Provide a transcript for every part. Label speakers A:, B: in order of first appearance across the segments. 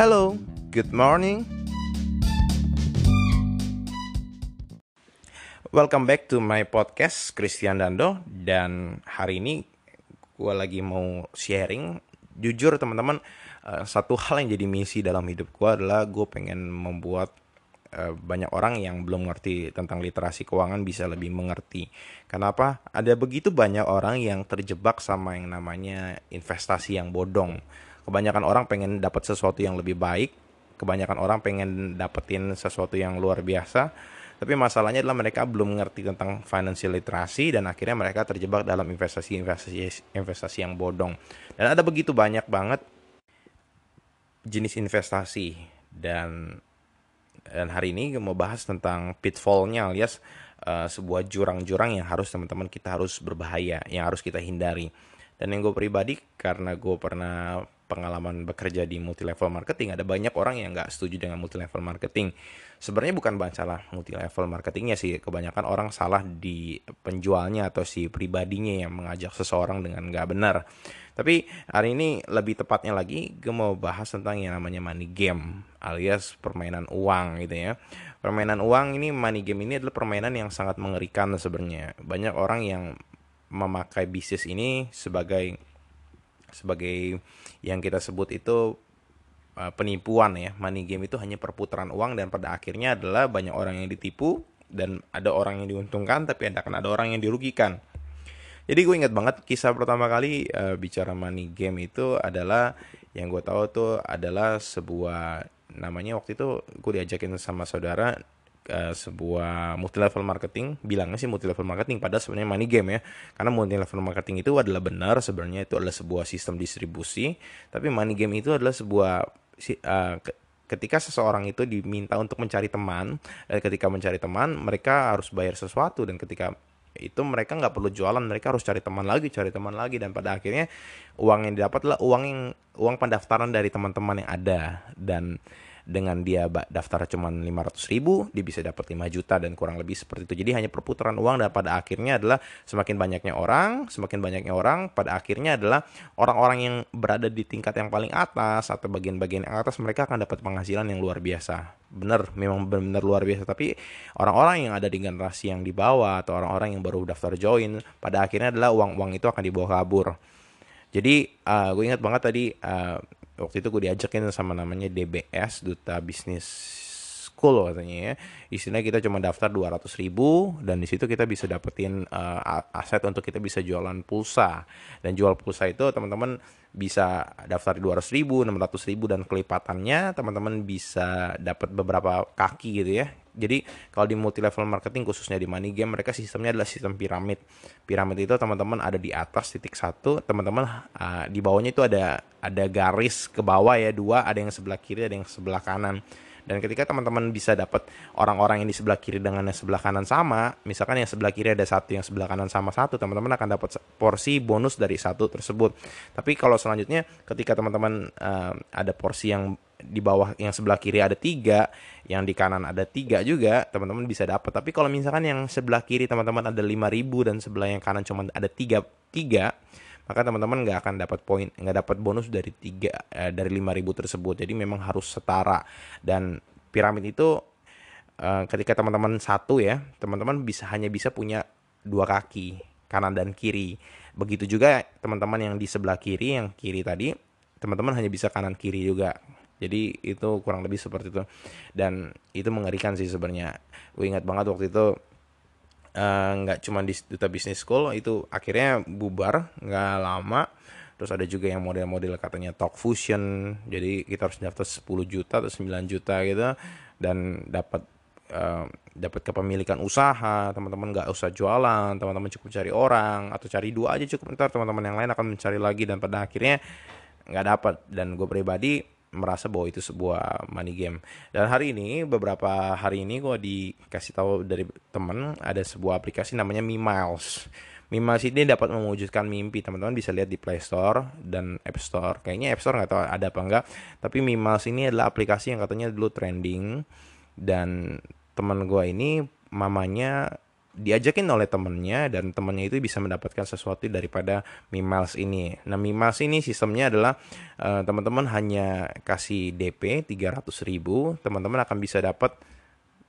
A: Hello, good morning. Welcome back to my podcast Christian Dando dan hari ini gue lagi mau sharing jujur teman-teman uh, satu hal yang jadi misi dalam hidup gue adalah gue pengen membuat uh, banyak orang yang belum ngerti tentang literasi keuangan bisa lebih mengerti. Kenapa? Ada begitu banyak orang yang terjebak sama yang namanya investasi yang bodong. Kebanyakan orang pengen dapat sesuatu yang lebih baik, kebanyakan orang pengen dapetin sesuatu yang luar biasa tapi masalahnya adalah mereka belum mengerti tentang financial literasi dan akhirnya mereka terjebak dalam investasi-investasi investasi yang bodong. Dan ada begitu banyak banget jenis investasi dan dan hari ini mau bahas tentang pitfallnya alias uh, sebuah jurang-jurang yang harus teman-teman kita harus berbahaya, yang harus kita hindari. Dan yang gue pribadi karena gue pernah pengalaman bekerja di multi level marketing. Ada banyak orang yang nggak setuju dengan multi level marketing. Sebenarnya bukan masalah multi level marketingnya sih. Kebanyakan orang salah di penjualnya atau si pribadinya yang mengajak seseorang dengan nggak benar. Tapi hari ini lebih tepatnya lagi gue mau bahas tentang yang namanya money game alias permainan uang gitu ya. Permainan uang ini money game ini adalah permainan yang sangat mengerikan sebenarnya. Banyak orang yang memakai bisnis ini sebagai sebagai yang kita sebut itu uh, penipuan ya. Money game itu hanya perputaran uang dan pada akhirnya adalah banyak orang yang ditipu dan ada orang yang diuntungkan tapi ada kan ada orang yang dirugikan. Jadi gue ingat banget kisah pertama kali uh, bicara money game itu adalah yang gue tahu tuh adalah sebuah namanya waktu itu gue diajakin sama saudara uh, sebuah multi level marketing bilangnya sih multi level marketing padahal sebenarnya money game ya. Karena multi level marketing itu adalah benar sebenarnya itu adalah sebuah sistem distribusi tapi money game itu adalah sebuah uh, ketika seseorang itu diminta untuk mencari teman dan ketika mencari teman mereka harus bayar sesuatu dan ketika itu mereka nggak perlu jualan mereka harus cari teman lagi cari teman lagi dan pada akhirnya uang yang didapat adalah uang yang uang pendaftaran dari teman-teman yang ada. Dan dengan dia daftar cuma 500 ribu dia bisa dapat 5 juta dan kurang lebih seperti itu. Jadi hanya perputaran uang dan pada akhirnya adalah semakin banyaknya orang semakin banyaknya orang pada akhirnya adalah orang-orang yang berada di tingkat yang paling atas atau bagian-bagian yang atas mereka akan dapat penghasilan yang luar biasa. Benar memang benar luar biasa. Tapi orang-orang yang ada di generasi yang di bawah atau orang-orang yang baru daftar join pada akhirnya adalah uang-uang itu akan dibawa kabur. Jadi uh, gue ingat banget tadi uh, waktu itu gue diajakin sama namanya DBS Duta Bisnis School katanya ya. Istilahnya kita cuma daftar 200 ribu dan di situ kita bisa dapetin uh, aset untuk kita bisa jualan pulsa. Dan jual pulsa itu teman-teman bisa daftar 200 ribu 600 ribu dan kelipatannya teman-teman bisa dapat beberapa kaki gitu ya jadi kalau di multi level marketing khususnya di money game mereka sistemnya adalah sistem piramid. Piramid itu teman-teman ada di atas titik satu teman-teman uh, di bawahnya itu ada ada garis ke bawah ya dua ada yang sebelah kiri ada yang sebelah kanan dan ketika teman-teman bisa dapat orang-orang yang di sebelah kiri dengan yang sebelah kanan sama misalkan yang sebelah kiri ada satu yang sebelah kanan sama satu teman-teman akan dapat porsi bonus dari satu tersebut tapi kalau selanjutnya ketika teman-teman uh, ada porsi yang di bawah yang sebelah kiri ada tiga, yang di kanan ada tiga juga, teman-teman bisa dapat. Tapi kalau misalkan yang sebelah kiri teman-teman ada lima ribu dan sebelah yang kanan cuma ada tiga, tiga maka teman-teman nggak akan dapat poin, nggak dapat bonus dari tiga eh, dari lima ribu tersebut. Jadi memang harus setara dan piramid itu eh, ketika teman-teman satu ya, teman-teman bisa hanya bisa punya dua kaki kanan dan kiri. Begitu juga teman-teman yang di sebelah kiri, yang kiri tadi, teman-teman hanya bisa kanan kiri juga jadi itu kurang lebih seperti itu dan itu mengerikan sih sebenarnya gue ingat banget waktu itu nggak uh, cuma di duta bisnis school itu akhirnya bubar nggak lama. Terus ada juga yang model-model katanya talk fusion. Jadi kita harus daftar 10 juta atau 9 juta gitu. Dan dapat uh, dapat kepemilikan usaha. Teman-teman nggak usah jualan. Teman-teman cukup cari orang. Atau cari dua aja cukup. Ntar teman-teman yang lain akan mencari lagi. Dan pada akhirnya nggak dapat. Dan gue pribadi merasa bahwa itu sebuah money game. Dan hari ini beberapa hari ini gue dikasih tahu dari temen ada sebuah aplikasi namanya Miles. Miles ini dapat mewujudkan mimpi teman-teman bisa lihat di Play Store dan App Store. Kayaknya App Store nggak tahu ada apa enggak. Tapi Miles ini adalah aplikasi yang katanya dulu trending dan teman gue ini mamanya diajakin oleh temennya dan temennya itu bisa mendapatkan sesuatu daripada Mimiles ini. Nah Mimiles ini sistemnya adalah uh, teman-teman hanya kasih DP 300 ribu, teman-teman akan bisa dapat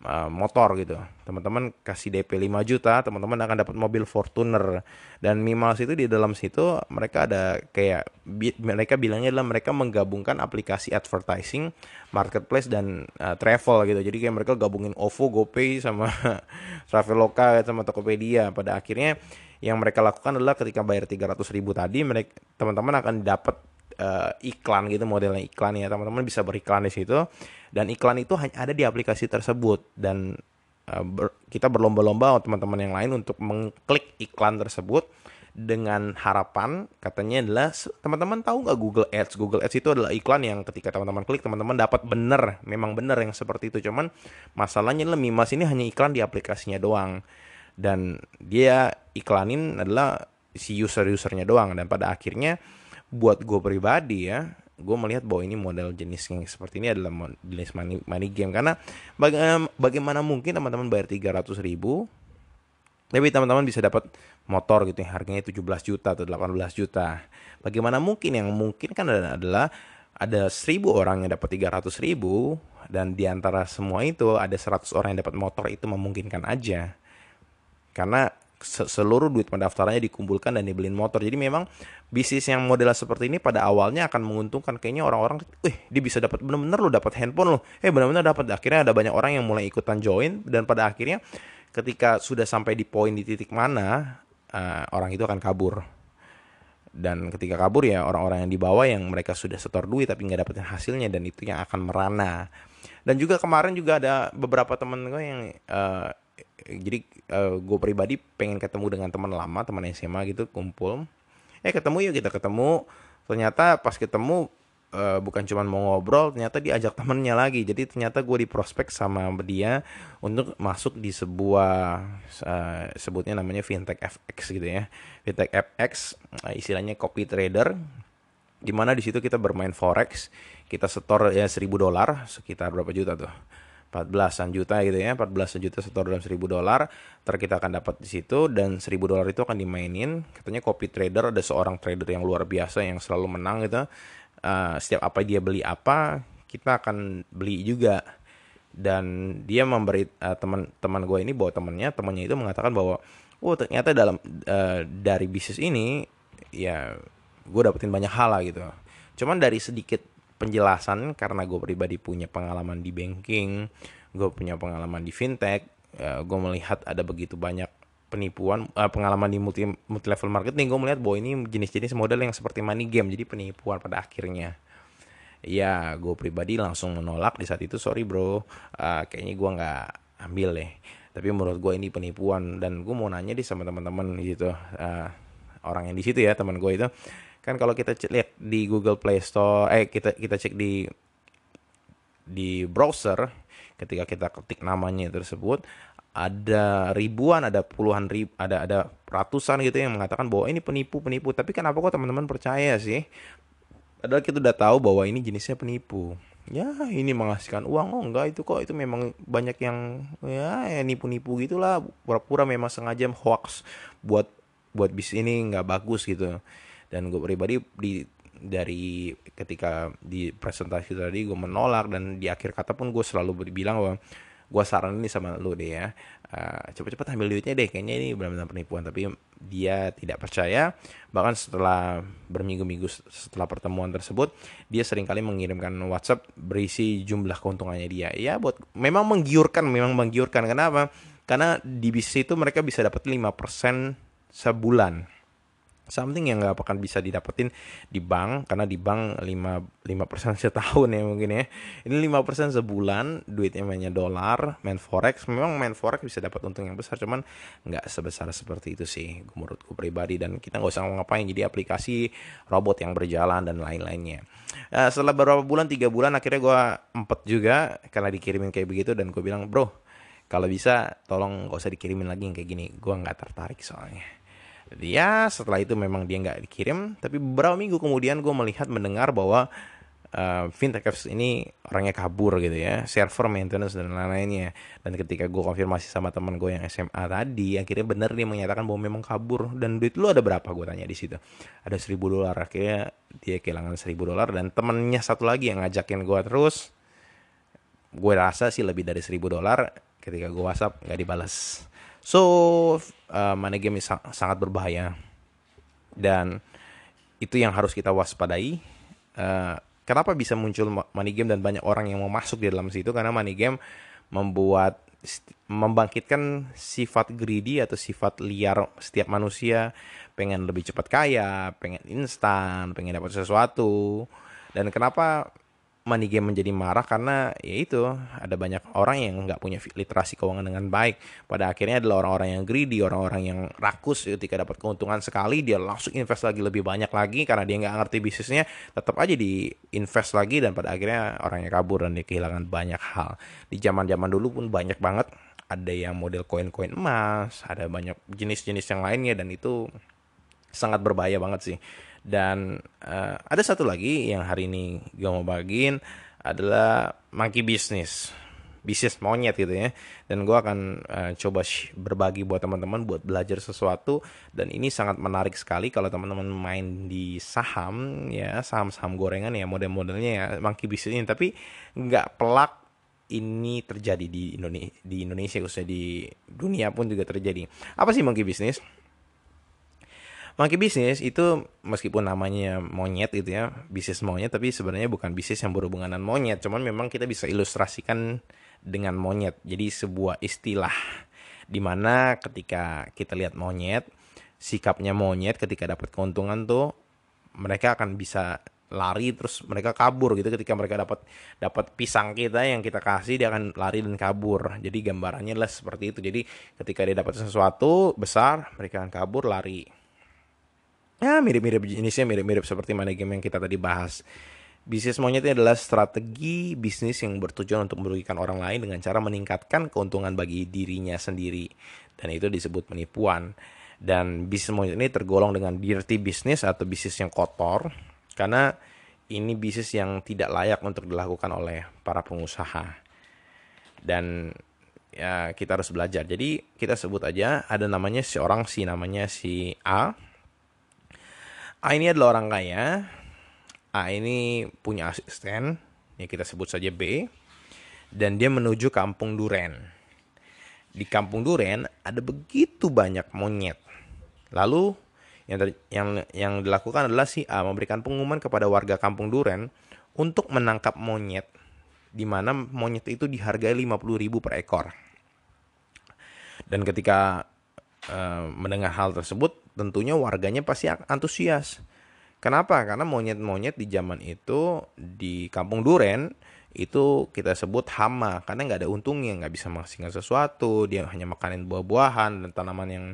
A: uh, motor gitu. Teman-teman kasih DP 5 juta, teman-teman akan dapat mobil Fortuner. Dan Mimals itu di dalam situ mereka ada kayak bi mereka bilangnya adalah mereka menggabungkan aplikasi advertising, marketplace dan uh, travel gitu. Jadi kayak mereka gabungin OVO, GoPay sama Traveloka sama Tokopedia. Pada akhirnya yang mereka lakukan adalah ketika bayar 300 ribu tadi, mereka teman-teman akan dapat uh, iklan gitu modelnya iklan ya. Teman-teman bisa beriklan di situ. Dan iklan itu hanya ada di aplikasi tersebut. Dan uh, ber, kita berlomba-lomba teman-teman yang lain untuk mengklik iklan tersebut dengan harapan katanya adalah teman-teman tahu nggak Google Ads? Google Ads itu adalah iklan yang ketika teman-teman klik teman-teman dapat bener memang bener yang seperti itu. Cuman masalahnya adalah Mimas ini hanya iklan di aplikasinya doang. Dan dia iklanin adalah si user-usernya doang. Dan pada akhirnya buat gue pribadi ya gue melihat bahwa ini model jenis yang seperti ini adalah jenis money, money game. Karena baga bagaimana mungkin teman-teman bayar 300 ribu tapi teman-teman bisa dapat motor gitu yang harganya 17 juta atau 18 juta. Bagaimana mungkin? Yang mungkin kan adalah ada 1000 orang yang dapat 300 ribu dan di antara semua itu ada 100 orang yang dapat motor itu memungkinkan aja. Karena seluruh duit pendaftarannya dikumpulkan dan dibeliin motor. Jadi memang bisnis yang model seperti ini pada awalnya akan menguntungkan. Kayaknya orang-orang, eh dia bisa dapat bener-bener lo dapat handphone lo. Eh bener-bener dapat. Akhirnya ada banyak orang yang mulai ikutan join dan pada akhirnya ketika sudah sampai di poin di titik mana uh, orang itu akan kabur. Dan ketika kabur ya orang-orang yang di bawah yang mereka sudah setor duit tapi nggak dapetin hasilnya dan itu yang akan merana. Dan juga kemarin juga ada beberapa temen gue yang uh, jadi uh, eh, gue pribadi pengen ketemu dengan teman lama teman SMA gitu kumpul. Eh ketemu yuk kita ketemu. Ternyata pas ketemu uh, bukan cuma mau ngobrol ternyata diajak temennya lagi. Jadi ternyata gue di prospek sama dia untuk masuk di sebuah uh, sebutnya namanya fintech FX gitu ya. Fintech FX uh, istilahnya copy trader. Di mana di situ kita bermain forex kita setor ya seribu dolar sekitar berapa juta tuh 14-an juta gitu ya 14 juta setor dalam 1000 dolar ntar kita akan dapat di situ dan 1000 dolar itu akan dimainin. Katanya copy trader ada seorang trader yang luar biasa yang selalu menang gitu. Uh, setiap apa dia beli apa kita akan beli juga. Dan dia memberi uh, teman-teman gue ini bahwa temannya temannya itu mengatakan bahwa oh ternyata dalam uh, dari bisnis ini ya gue dapetin banyak hal lah gitu. Cuman dari sedikit penjelasan karena gue pribadi punya pengalaman di banking, gue punya pengalaman di fintech, uh, gue melihat ada begitu banyak penipuan uh, pengalaman di multi multi level marketing gue melihat bahwa ini jenis-jenis model yang seperti money game jadi penipuan pada akhirnya. Ya gue pribadi langsung menolak di saat itu sorry bro uh, kayaknya gue nggak ambil deh. Tapi menurut gue ini penipuan dan gue mau nanya di sama teman-teman gitu uh, orang yang di situ ya teman gue itu kan kalau kita cek, lihat di Google Play Store eh kita kita cek di di browser ketika kita ketik namanya tersebut ada ribuan ada puluhan ribu ada ada ratusan gitu yang mengatakan bahwa ini penipu penipu. Tapi kenapa kok teman-teman percaya sih? Padahal kita udah tahu bahwa ini jenisnya penipu. Ya ini menghasilkan uang. Oh enggak itu kok itu memang banyak yang ya, ya nipu-nipu gitulah. Pura-pura memang sengaja hoax buat buat bis ini nggak bagus gitu dan gue pribadi di dari ketika di presentasi tadi gue menolak dan di akhir kata pun gue selalu bilang bahwa gue saran ini sama lu deh ya. Uh, cepet-cepet ambil duitnya deh kayaknya ini benar-benar penipuan. Tapi dia tidak percaya. Bahkan setelah berminggu-minggu setelah pertemuan tersebut dia sering kali mengirimkan WhatsApp berisi jumlah keuntungannya dia. Ya buat memang menggiurkan memang menggiurkan. Kenapa? Karena di bisnis itu mereka bisa dapat 5% sebulan something yang nggak akan bisa didapetin di bank karena di bank 5 lima persen setahun ya mungkin ya. Ini lima persen sebulan duitnya mainnya dolar main forex. Memang main forex bisa dapat untung yang besar cuman nggak sebesar seperti itu sih menurutku pribadi. Dan kita nggak usah ngapain jadi aplikasi robot yang berjalan dan lain-lainnya. Uh, setelah beberapa bulan tiga bulan akhirnya gue empat juga karena dikirimin kayak begitu dan gue bilang bro kalau bisa tolong gak usah dikirimin lagi yang kayak gini. Gue nggak tertarik soalnya ya setelah itu memang dia nggak dikirim. Tapi beberapa minggu kemudian gue melihat mendengar bahwa uh, fintech ini orangnya kabur gitu ya. Server maintenance dan lain-lainnya. Dan ketika gue konfirmasi sama teman gue yang SMA tadi akhirnya bener dia menyatakan bahwa memang kabur. Dan duit lu ada berapa? Gue tanya di situ. Ada seribu dolar. Akhirnya dia kehilangan seribu dolar. Dan temennya satu lagi yang ngajakin gue terus. Gue rasa sih lebih dari seribu dolar ketika gue whatsapp nggak dibalas so uh, money game sangat berbahaya. Dan itu yang harus kita waspadai. Uh, kenapa bisa muncul money game dan banyak orang yang mau masuk di dalam situ? Karena money game membuat membangkitkan sifat greedy atau sifat liar setiap manusia. Pengen lebih cepat kaya, pengen instan, pengen dapat sesuatu. Dan kenapa money game menjadi marah karena ya itu ada banyak orang yang nggak punya literasi keuangan dengan baik. Pada akhirnya adalah orang-orang yang greedy orang-orang yang rakus ketika dapat keuntungan sekali dia langsung invest lagi lebih banyak lagi karena dia nggak ngerti bisnisnya tetap aja di invest lagi dan pada akhirnya orangnya kabur dan dia kehilangan banyak hal. Di zaman zaman dulu pun banyak banget ada yang model koin-koin emas ada banyak jenis-jenis yang lainnya dan itu sangat berbahaya banget sih dan uh, ada satu lagi yang hari ini gue mau bagiin adalah monkey business. Bisnis monyet gitu ya. Dan gue akan uh, coba berbagi buat teman-teman buat belajar sesuatu. Dan ini sangat menarik sekali kalau teman-teman main di saham ya saham-saham gorengan ya model-modelnya ya monkey business ini. Tapi nggak pelak ini terjadi di Indonesia di Indonesia khususnya di dunia pun juga terjadi. Apa sih monkey business Monkey business itu meskipun namanya monyet gitu ya, bisnis monyet tapi sebenarnya bukan bisnis yang berhubungan dengan monyet, cuman memang kita bisa ilustrasikan dengan monyet. Jadi sebuah istilah di mana ketika kita lihat monyet, sikapnya monyet ketika dapat keuntungan tuh mereka akan bisa lari terus mereka kabur gitu. Ketika mereka dapat dapat pisang kita yang kita kasih dia akan lari dan kabur. Jadi gambarannya lah seperti itu. Jadi ketika dia dapat sesuatu besar mereka akan kabur lari ya mirip-mirip jenisnya mirip-mirip seperti mana game yang kita tadi bahas. Bisnis monyet ini adalah strategi bisnis yang bertujuan untuk merugikan orang lain dengan cara meningkatkan keuntungan bagi dirinya sendiri. Dan itu disebut penipuan. Dan bisnis monyet ini tergolong dengan dirty business atau bisnis yang kotor. Karena ini bisnis yang tidak layak untuk dilakukan oleh para pengusaha. Dan ya kita harus belajar. Jadi kita sebut aja ada namanya seorang si namanya si A A ini adalah orang kaya. A ini punya asisten, ya kita sebut saja B. Dan dia menuju kampung Duren. Di kampung Duren ada begitu banyak monyet. Lalu yang yang yang dilakukan adalah si A memberikan pengumuman kepada warga kampung Duren untuk menangkap monyet di mana monyet itu dihargai 50.000 per ekor. Dan ketika uh, mendengar hal tersebut, tentunya warganya pasti antusias. Kenapa? Karena monyet-monyet di zaman itu di kampung Duren itu kita sebut hama karena nggak ada untungnya nggak bisa menghasilkan sesuatu dia hanya makanin buah-buahan dan tanaman yang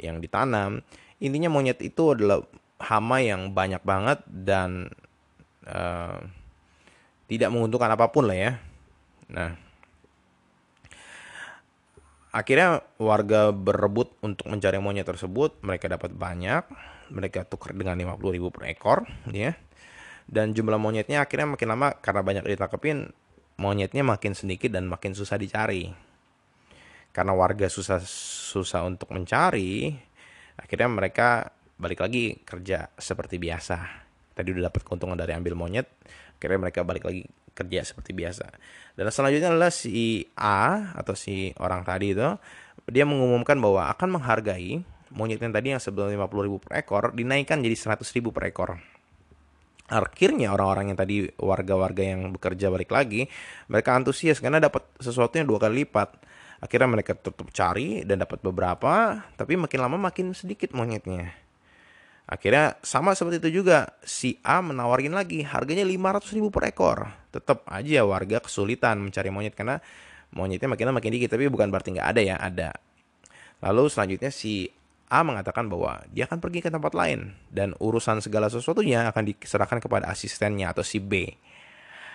A: yang ditanam intinya monyet itu adalah hama yang banyak banget dan uh, tidak menguntungkan apa pun lah ya nah akhirnya warga berebut untuk mencari monyet tersebut. Mereka dapat banyak. Mereka tukar dengan 50 ribu per ekor ya. Dan jumlah monyetnya akhirnya makin lama karena banyak ditangkepin monyetnya makin sedikit dan makin susah dicari. Karena warga susah susah untuk mencari akhirnya mereka balik lagi kerja seperti biasa. Tadi udah dapat keuntungan dari ambil monyet akhirnya mereka balik lagi kerja seperti biasa. Dan selanjutnya adalah si A atau si orang tadi itu dia mengumumkan bahwa akan menghargai monyet yang tadi yang sebelumnya 50 ribu per ekor dinaikkan jadi 100 ribu per ekor. Akhirnya orang-orang yang tadi warga-warga yang bekerja balik lagi, mereka antusias karena dapat sesuatu yang dua kali lipat. Akhirnya mereka tetap cari dan dapat beberapa, tapi makin lama makin sedikit monyetnya. Akhirnya sama seperti itu juga si A menawarin lagi harganya 500 ribu per ekor. Tetap aja warga kesulitan mencari monyet karena monyetnya makin lama makin dikit tapi bukan berarti nggak ada ya ada. Lalu selanjutnya si A mengatakan bahwa dia akan pergi ke tempat lain dan urusan segala sesuatunya akan diserahkan kepada asistennya atau si B.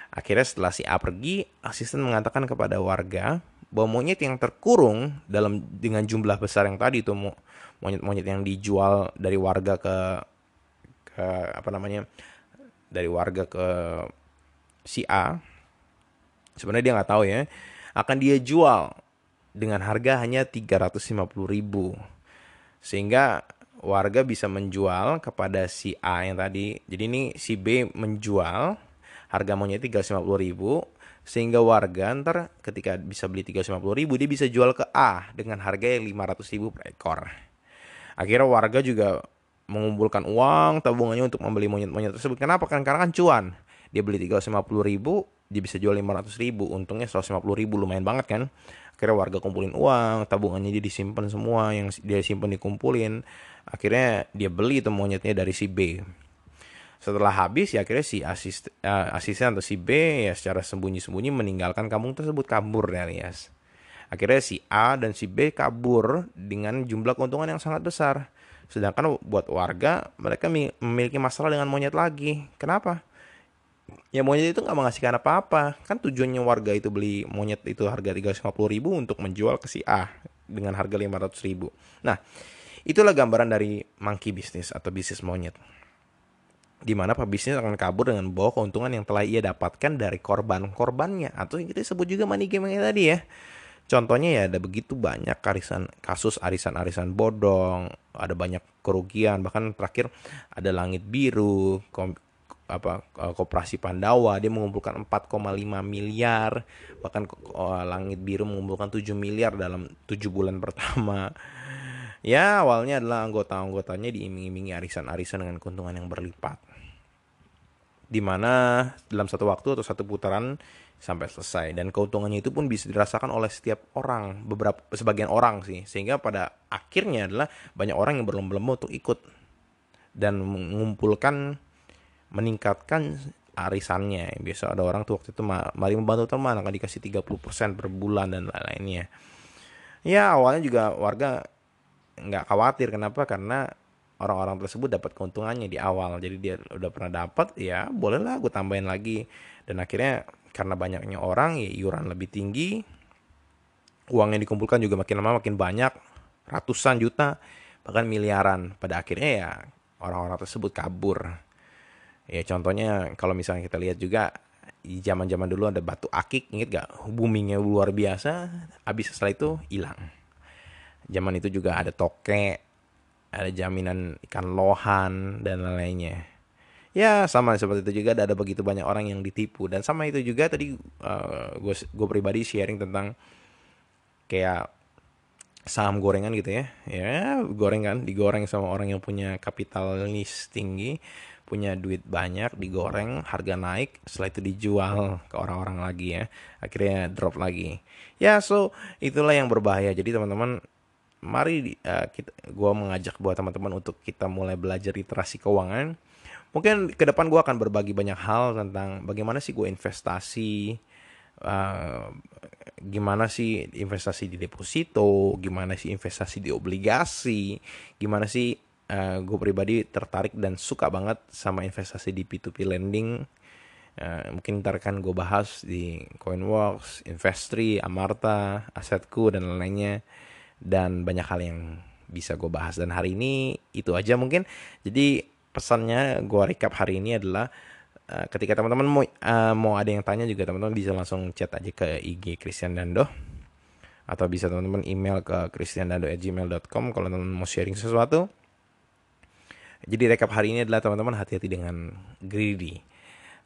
A: Akhirnya setelah si A pergi, asisten mengatakan kepada warga bahwa monyet yang terkurung dalam dengan jumlah besar yang tadi itu monyet-monyet yang dijual dari warga ke ke apa namanya dari warga ke si A sebenarnya dia nggak tahu ya akan dia jual dengan harga hanya 350 ribu. Sehingga warga bisa menjual kepada si A yang tadi. Jadi ini si B menjual harga maunya 350 ribu sehingga warga ntar ketika bisa beli 350 ribu dia bisa jual ke A dengan harga yang 500 ribu per ekor. Akhirnya warga juga mengumpulkan uang tabungannya untuk membeli monyet-monyet tersebut. Kenapa? Kan karena kan cuan. Dia beli 350 ribu dia bisa jual 500 ribu. Untungnya 150 ribu lumayan banget kan? Akhirnya warga kumpulin uang tabungannya dia disimpan semua yang dia simpan dikumpulin. Akhirnya dia beli itu monyetnya dari si B setelah habis ya akhirnya si asist, uh, asisten atau si B ya secara sembunyi-sembunyi meninggalkan kampung tersebut kabur dari alias akhirnya si A dan si B kabur dengan jumlah keuntungan yang sangat besar. Sedangkan buat warga mereka memiliki masalah dengan monyet lagi. Kenapa? Ya monyet itu nggak menghasilkan apa-apa. Kan tujuannya warga itu beli monyet itu harga 350 ribu untuk menjual ke si A dengan harga 500 ribu. Nah itulah gambaran dari monkey business atau bisnis monyet di mana pebisnis akan kabur dengan bawa keuntungan yang telah ia dapatkan dari korban-korbannya. Atau yang kita sebut juga money game yang tadi ya. Contohnya ya ada begitu banyak arisan kasus arisan-arisan bodong ada banyak kerugian bahkan terakhir ada langit biru apa eh, koperasi Pandawa dia mengumpulkan 4,5 miliar bahkan oh, Langit Biru mengumpulkan 7 miliar dalam 7 bulan pertama ya awalnya adalah anggota-anggotanya diiming-imingi arisan-arisan dengan keuntungan yang berlipat. Di mana dalam satu waktu atau satu putaran sampai selesai. Dan keuntungannya itu pun bisa dirasakan oleh setiap orang beberapa sebagian orang sih. Sehingga pada akhirnya adalah banyak orang yang berlomba-lomba untuk ikut dan mengumpulkan meningkatkan arisannya. Biasa ada orang tuh waktu itu mari membantu teman akan dikasih 30% per bulan dan lain-lainnya. Ya awalnya juga warga nggak khawatir. Kenapa? Karena orang-orang tersebut dapat keuntungannya di awal. Jadi dia udah pernah dapat ya bolehlah gue tambahin lagi. Dan akhirnya karena banyaknya orang ya iuran lebih tinggi. Uang yang dikumpulkan juga makin lama makin banyak. Ratusan juta bahkan miliaran. Pada akhirnya ya orang-orang tersebut kabur. Ya contohnya kalau misalnya kita lihat juga zaman-zaman dulu ada batu akik, inget gak? Boomingnya luar biasa, habis setelah itu hilang. Zaman itu juga ada toke, ada jaminan ikan lohan dan lain-lainnya. Ya sama seperti itu juga ada, begitu banyak orang yang ditipu. Dan sama itu juga tadi uh, eh, gue pribadi sharing tentang kayak saham gorengan gitu ya. Ya gorengan digoreng sama orang yang punya kapitalis tinggi punya duit banyak digoreng harga naik setelah itu dijual ke orang-orang lagi ya. Akhirnya drop lagi. Ya so itulah yang berbahaya. Jadi teman-teman mari uh, kita gua mengajak buat teman-teman untuk kita mulai belajar literasi keuangan mungkin ke depan gue akan berbagi banyak hal tentang bagaimana sih gue investasi uh, gimana sih investasi di deposito gimana sih investasi di obligasi gimana sih uh, eh, gue pribadi tertarik dan suka banget sama investasi di P2P lending. Uh, mungkin ntar kan gue bahas di Coinworks, Investri, Amarta, Asetku dan lain-lainnya dan banyak hal yang bisa gue bahas dan hari ini itu aja mungkin. Jadi pesannya gue recap hari ini adalah uh, ketika teman-teman mau uh, mau ada yang tanya juga teman-teman bisa langsung chat aja ke IG Christian Dando atau bisa teman-teman email ke christiandando@gmail.com kalau teman-teman mau sharing sesuatu jadi rekap hari ini adalah teman-teman hati-hati dengan greedy.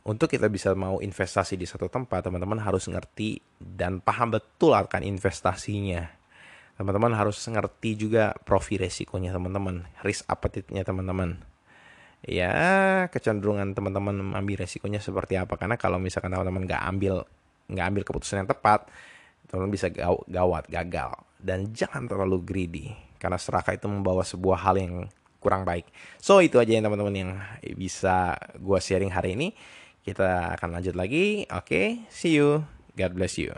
A: Untuk kita bisa mau investasi di satu tempat, teman-teman harus ngerti dan paham betul akan investasinya. Teman-teman harus ngerti juga profil resikonya teman-teman, risk appetite-nya teman-teman. Ya, kecenderungan teman-teman mengambil resikonya seperti apa? Karena kalau misalkan teman-teman nggak ambil nggak ambil keputusan yang tepat, teman-teman bisa gawat, gagal. Dan jangan terlalu greedy, karena serakah itu membawa sebuah hal yang kurang baik. So itu aja yang teman-teman yang bisa gue sharing hari ini. Kita akan lanjut lagi. Oke, okay, see you. God bless you.